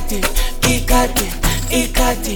Ikati, Ikati, Ikati,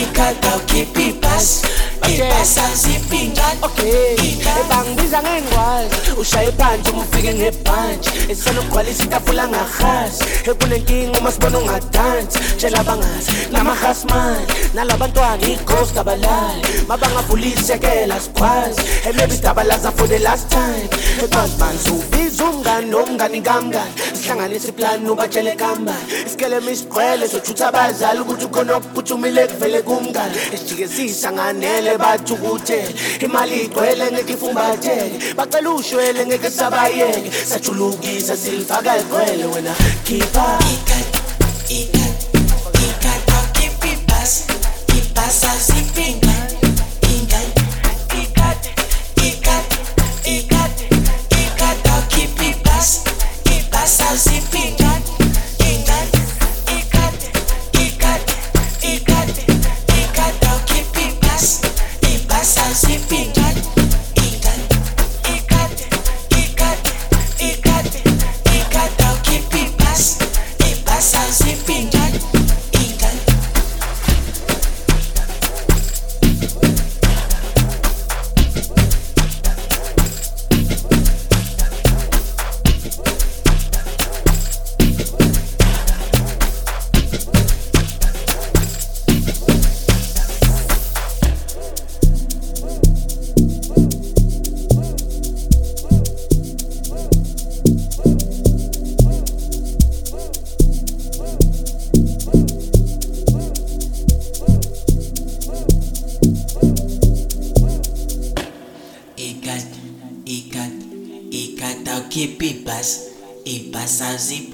Ikata, keep it pass. okay. impasa zipingane okay. ebangibiza ngengwazi. Ushaye phansi uma ufike ngebhantshi eselogcwalisa itafula ngahazi. Ekunenkinga uma sibona ungadansi. Tshela abangazi namahasmani nalabantwana ighost abalali. Mabangavulisekela sikhwazi emebi sidaba laza for the last time. Ekwazi banzi ubiza umngani nomngani kamngani. Sihlanganise iplani ubatshele kambani. Isikelema isigqwele sothutha abazali ukuthi ukhona okuphuthumile kuvele kumngani. Esijikesisa nganele ngeke bathukutheke imali igcwele ngeke ifumbatheke bacela ushwele ngeke sabayeke sajulukisa silifaka igcwele wena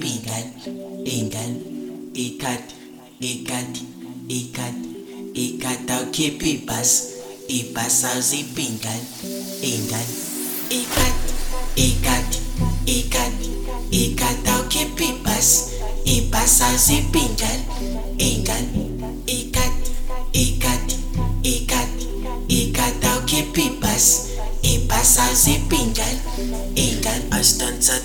aziphi iy'ngane iy'ngane ikhadi ikhadi ikhadi ikhadi awukhipha ibhasi? Ibhasi aziphi iy'ngane iy'ngane ikhadi ikhadi ikhadi ikhadi awukhipha ibhasi? Ibhasi aziphi iy'ngane iy'ngane ikhadi ikhadi ikhadi ikhadi awukhipha ibhasi? Ibhasi aziphi iy'ngane iy'ngane asidansa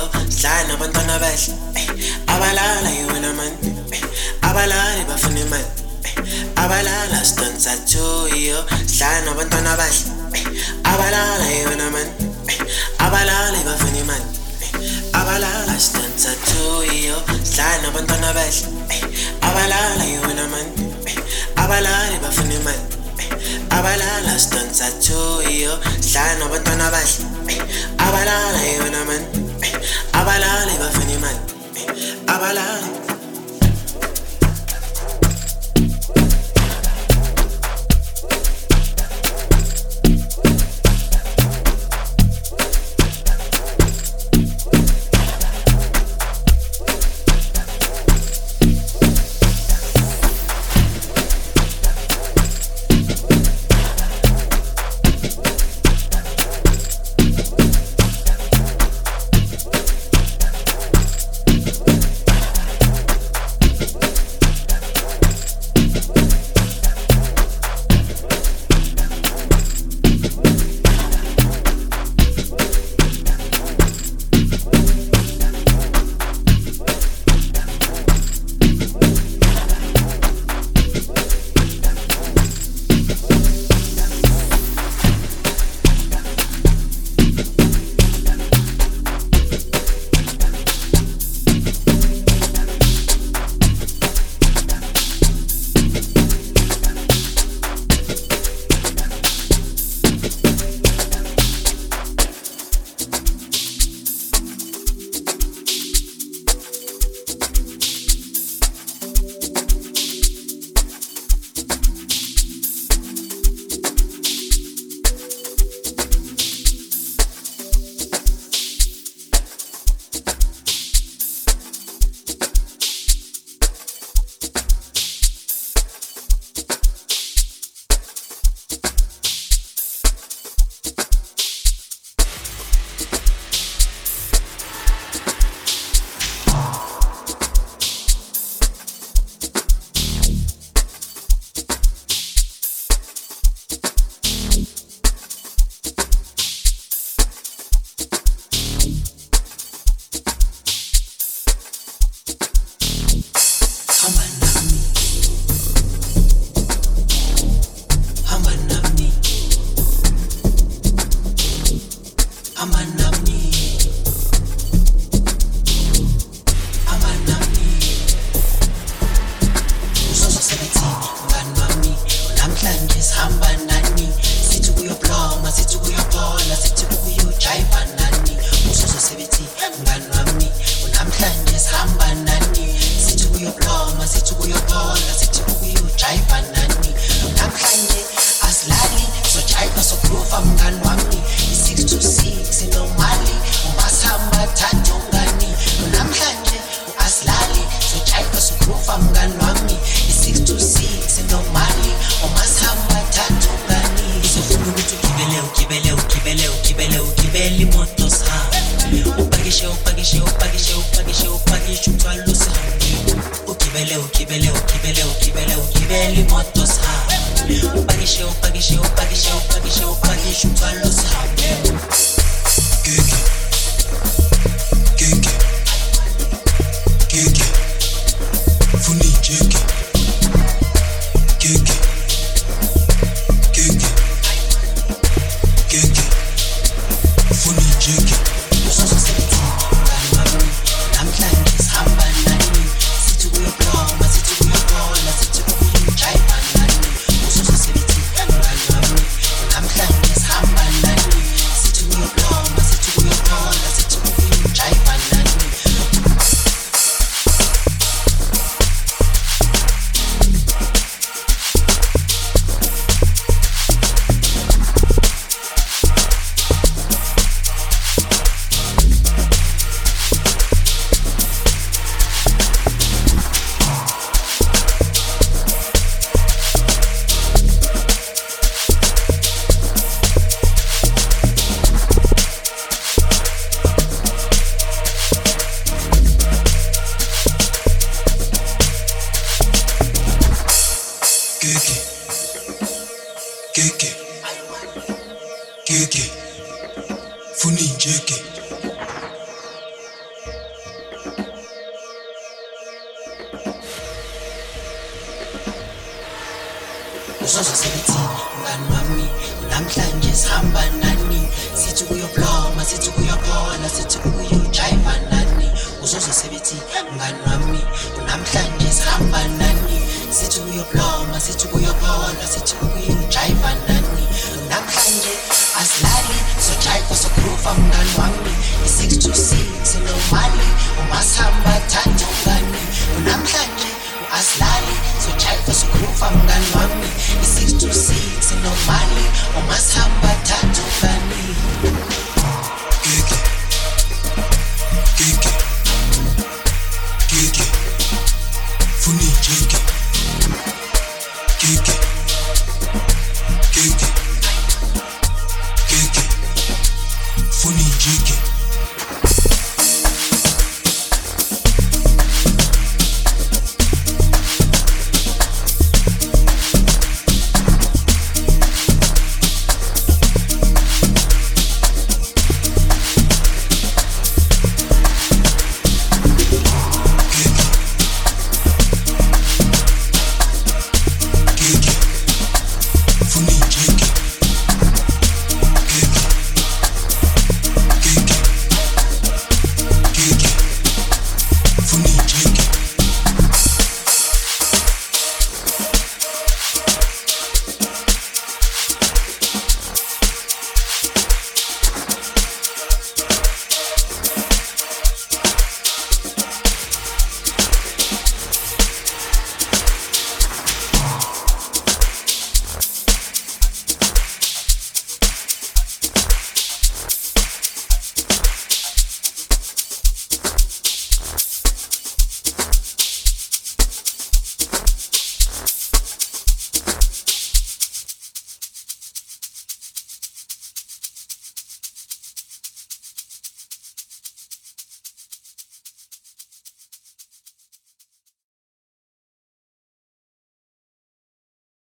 thuyo sidlala nabantwana bahle eh, abalala yona mani eh, abalali bafuna imali. Eh, abalala sidansa thuyo sidlala nabantwana bahle abalala yona mani abalali bafuna imali. Abalala sidansa thuyo sidlala nabantwana bahle abalala yona mani abalali bafuna imali. Abalala sidansa thuyo sidlala nabantwana bahle abalala yona mani abalali bafuna imali eh, abalali belly motors ha. Ubagishe ubagishe ubagishe.